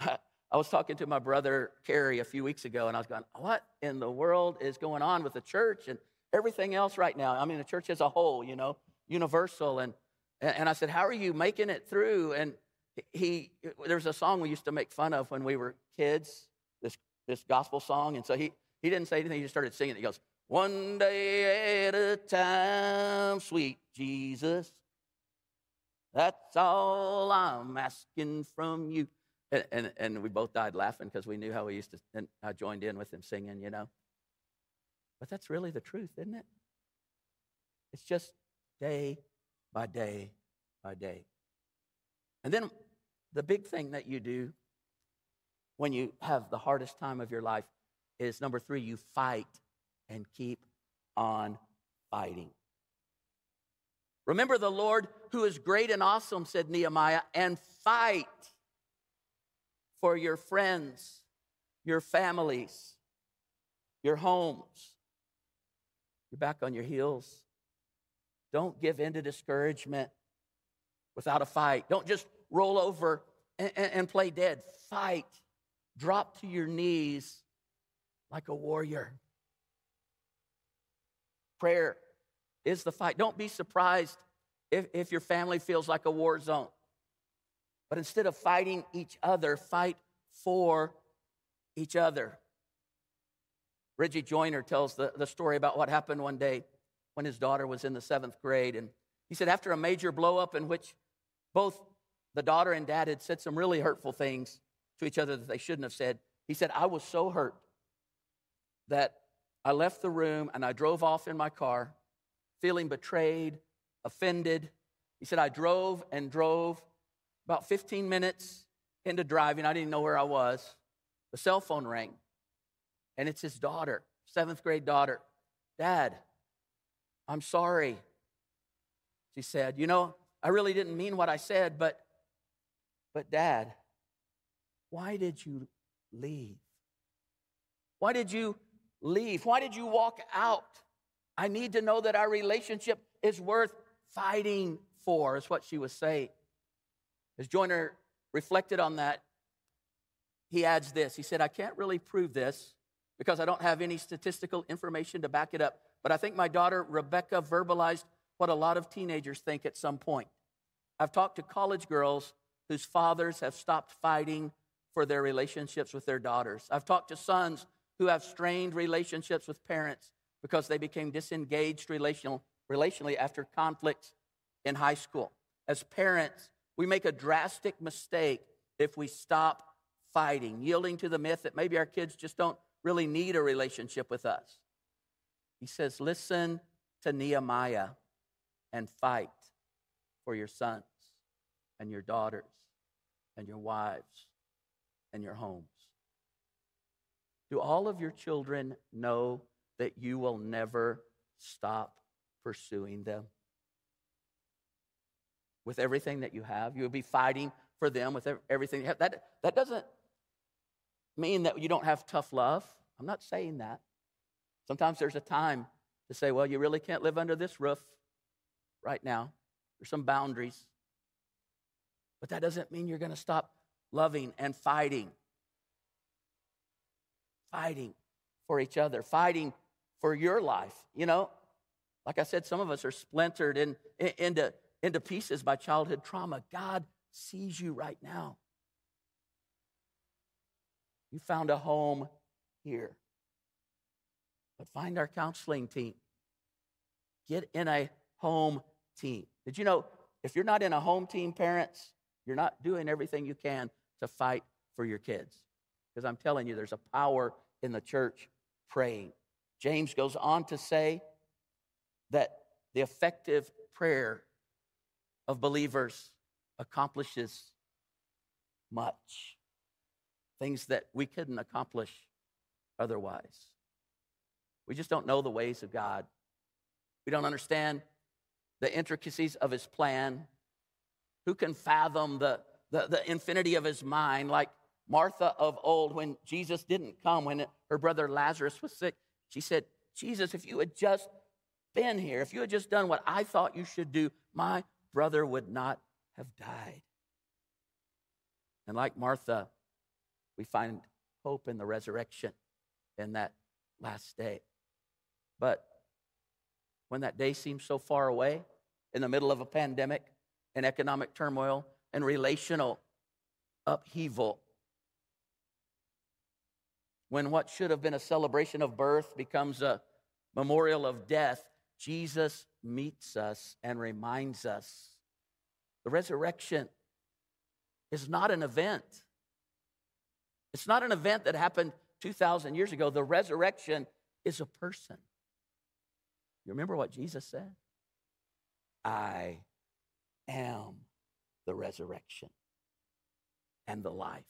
that? I was talking to my brother Kerry a few weeks ago, and I was going, What in the world is going on with the church and everything else right now? I mean, the church as a whole, you know, universal. And, and I said, How are you making it through? And he, there was a song we used to make fun of when we were kids, this, this gospel song. And so he, he didn't say anything, he just started singing. It. He goes, One day at a time, sweet Jesus. That's all I'm asking from you. And, and, and we both died laughing because we knew how we used to, and I joined in with him singing, you know. But that's really the truth, isn't it? It's just day by day by day. And then the big thing that you do when you have the hardest time of your life is number three, you fight and keep on fighting. Remember the Lord who is great and awesome, said Nehemiah, and fight for your friends, your families, your homes. You're back on your heels. Don't give in to discouragement without a fight. Don't just roll over and, and, and play dead. Fight. Drop to your knees like a warrior. Prayer is the fight. Don't be surprised if, if your family feels like a war zone. But instead of fighting each other, fight for each other. Reggie Joiner tells the, the story about what happened one day when his daughter was in the seventh grade. And he said, after a major blowup in which both the daughter and dad had said some really hurtful things to each other that they shouldn't have said, he said, I was so hurt that I left the room and I drove off in my car feeling betrayed, offended. He said, I drove and drove about 15 minutes into driving. I didn't know where I was. The cell phone rang, and it's his daughter, seventh grade daughter. Dad, I'm sorry. She said, You know, I really didn't mean what I said, but, but Dad, why did you leave? Why did you leave? Why did you walk out? I need to know that our relationship is worth fighting for, is what she was saying. As Joiner reflected on that, he adds this. He said, I can't really prove this because I don't have any statistical information to back it up, but I think my daughter Rebecca verbalized what a lot of teenagers think at some point. I've talked to college girls whose fathers have stopped fighting for their relationships with their daughters. I've talked to sons who have strained relationships with parents because they became disengaged relational, relationally after conflicts in high school. As parents, we make a drastic mistake if we stop fighting, yielding to the myth that maybe our kids just don't really need a relationship with us. He says, Listen to Nehemiah and fight for your sons and your daughters and your wives and your homes. Do all of your children know that you will never stop pursuing them? With everything that you have, you will be fighting for them with everything you have. That, that doesn't mean that you don't have tough love. I'm not saying that. Sometimes there's a time to say, well, you really can't live under this roof right now. There's some boundaries. But that doesn't mean you're going to stop loving and fighting. Fighting for each other, fighting for your life. You know, like I said, some of us are splintered in, in, into, into pieces by childhood trauma. God sees you right now. You found a home here. But find our counseling team. Get in a home team. Did you know if you're not in a home team, parents, you're not doing everything you can to fight for your kids? Because I'm telling you, there's a power in the church praying. James goes on to say that the effective prayer of believers accomplishes much, things that we couldn't accomplish otherwise. We just don't know the ways of God. We don't understand the intricacies of his plan. Who can fathom the, the, the infinity of his mind, like Martha of old when Jesus didn't come, when her brother Lazarus was sick? She said, Jesus, if you had just been here, if you had just done what I thought you should do, my brother would not have died. And like Martha, we find hope in the resurrection in that last day. But when that day seems so far away, in the middle of a pandemic and economic turmoil and relational upheaval, when what should have been a celebration of birth becomes a memorial of death, Jesus meets us and reminds us the resurrection is not an event. It's not an event that happened 2,000 years ago. The resurrection is a person. You remember what Jesus said? I am the resurrection and the life.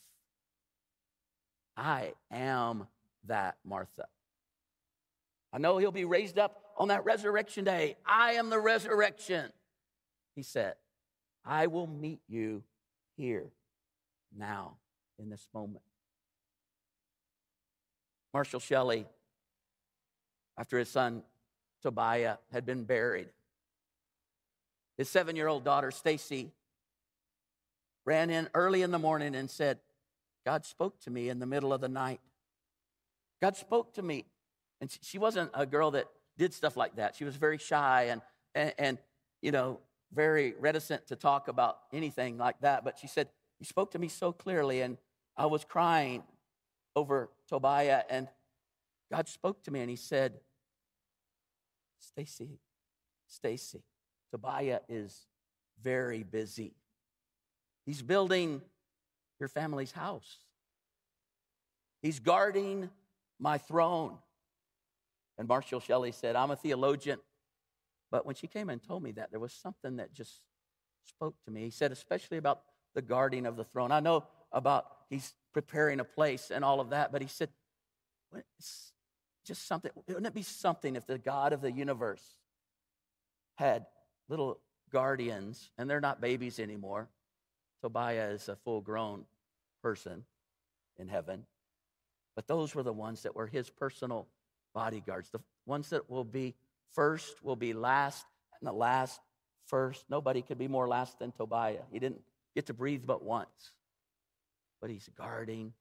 I am that Martha. I know he'll be raised up on that resurrection day. I am the resurrection. He said, I will meet you here, now, in this moment. Marshall Shelley, after his son Tobiah had been buried, his seven year old daughter, Stacy, ran in early in the morning and said, God spoke to me in the middle of the night. God spoke to me. And she wasn't a girl that did stuff like that. She was very shy and, and, and, you know, very reticent to talk about anything like that. But she said, He spoke to me so clearly, and I was crying over Tobiah, and God spoke to me, and He said, Stacy, Stacy, Tobiah is very busy. He's building your family's house. He's guarding my throne. And Marshall Shelley said, I'm a theologian. But when she came and told me that, there was something that just spoke to me. He said, especially about the guarding of the throne. I know about he's preparing a place and all of that, but he said, it's just something, wouldn't it be something if the God of the universe had little guardians, and they're not babies anymore? Tobiah is a full grown person in heaven. But those were the ones that were his personal bodyguards, the ones that will be first, will be last, and the last first. Nobody could be more last than Tobiah. He didn't get to breathe but once, but he's guarding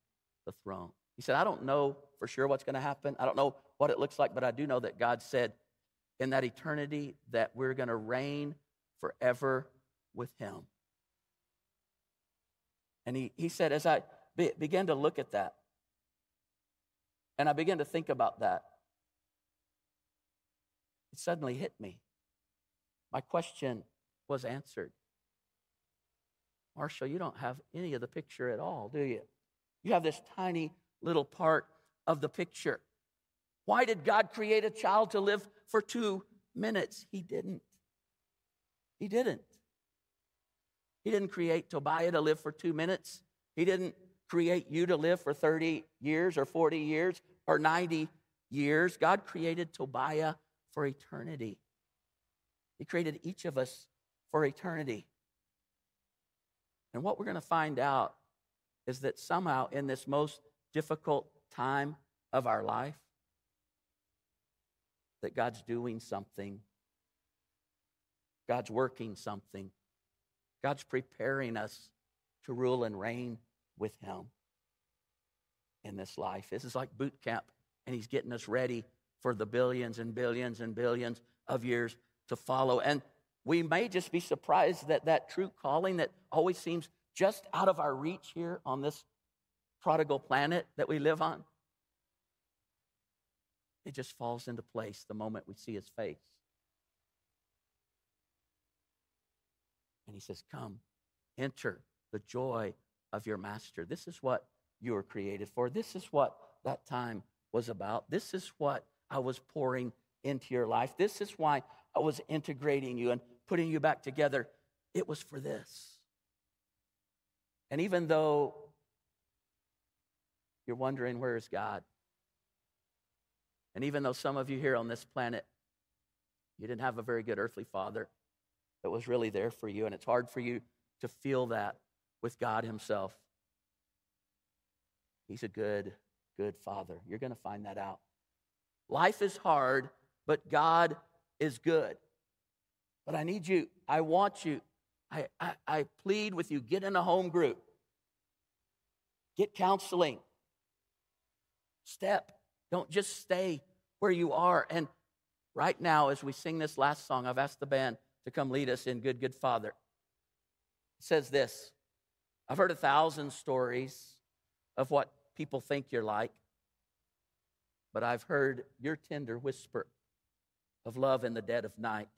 the throne. He said, I don't know for sure what's going to happen. I don't know what it looks like, but I do know that God said in that eternity that we're going to reign forever with him. And he, he said, as I be, began to look at that, and I began to think about that, it suddenly hit me. My question was answered. Marshall, you don't have any of the picture at all, do you? You have this tiny little part of the picture. Why did God create a child to live for two minutes? He didn't. He didn't. He didn't create Tobiah to live for two minutes. He didn't create you to live for 30 years or 40 years or 90 years. God created Tobiah for eternity. He created each of us for eternity. And what we're going to find out is that somehow in this most difficult time of our life, that God's doing something. God's working something. God's preparing us to rule and reign with Him in this life. This is like boot camp, and He's getting us ready for the billions and billions and billions of years to follow. And we may just be surprised that that true calling that always seems just out of our reach here on this prodigal planet that we live on, it just falls into place the moment we see his face. And he says, Come, enter the joy of your master. This is what you were created for. This is what that time was about. This is what I was pouring into your life. This is why I was integrating you and putting you back together. It was for this. And even though you're wondering, where is God? And even though some of you here on this planet, you didn't have a very good earthly father that was really there for you, and it's hard for you to feel that with God Himself. He's a good, good father. You're going to find that out. Life is hard, but God is good. But I need you, I want you, I, I, I plead with you get in a home group, get counseling, step. Don't just stay where you are. And right now, as we sing this last song, I've asked the band to come lead us in Good, Good Father. It says this I've heard a thousand stories of what people think you're like, but I've heard your tender whisper of love in the dead of night.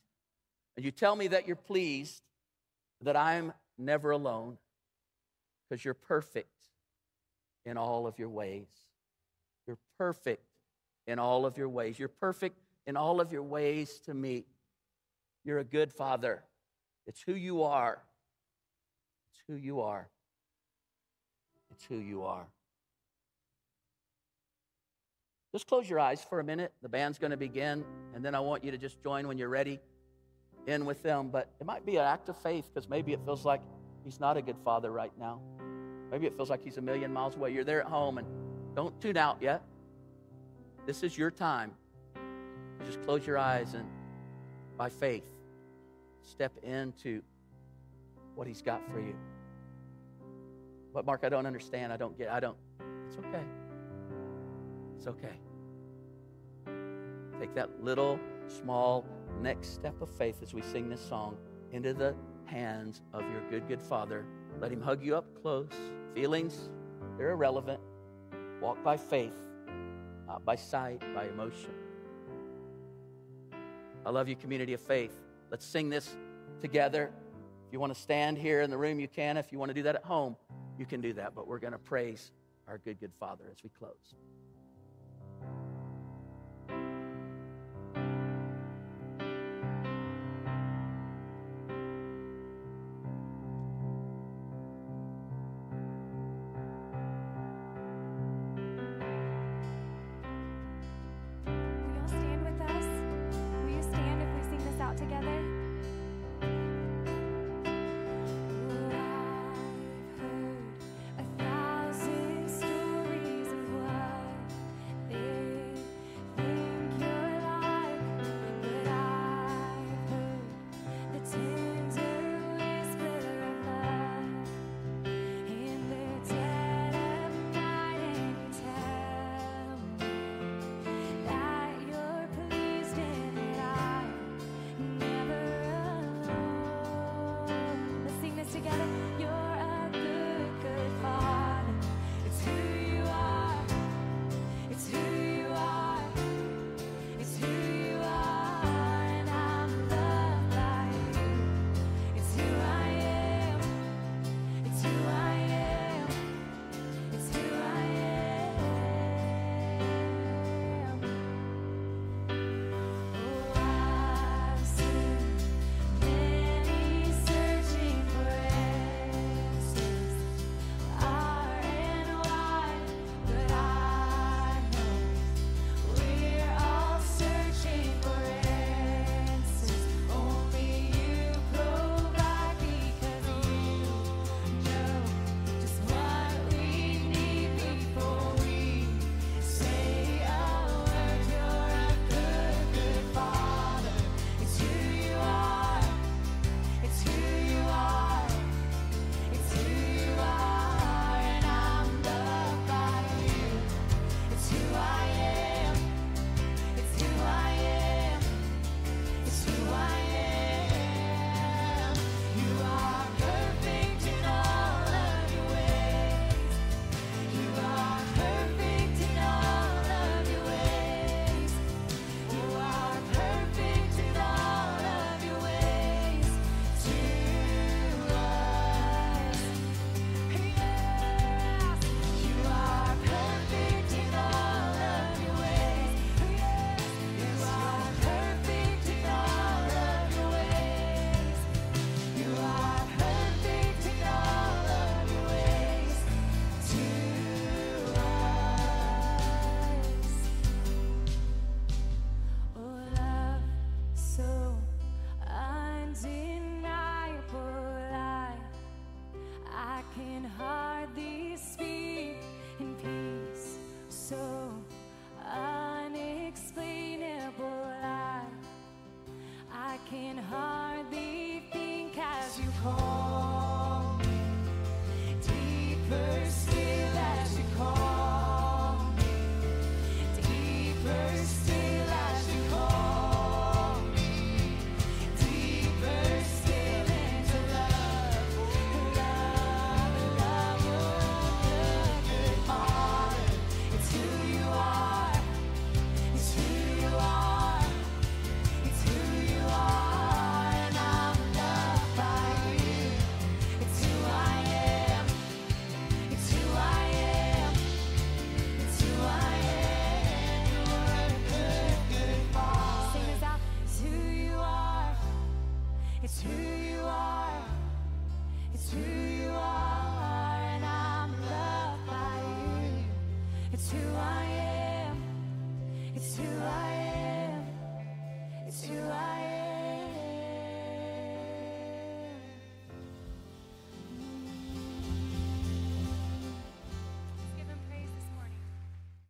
And you tell me that you're pleased that I'm never alone because you're perfect in all of your ways. You're perfect in all of your ways. You're perfect in all of your ways to me. You're a good father. It's who you are. It's who you are. It's who you are. Just close your eyes for a minute. The band's going to begin, and then I want you to just join when you're ready in with them. But it might be an act of faith because maybe it feels like he's not a good father right now. Maybe it feels like he's a million miles away. You're there at home, and don't tune out yet. This is your time. Just close your eyes and, by faith, step into what He's got for you. But, Mark, I don't understand. I don't get I don't. It's okay. It's okay. Take that little, small next step of faith as we sing this song into the hands of your good, good Father. Let Him hug you up close. Feelings, they're irrelevant. Walk by faith not by sight, by emotion. I love you, community of faith. Let's sing this together. If you want to stand here in the room, you can. If you want to do that at home, you can do that. But we're going to praise our good, good Father as we close.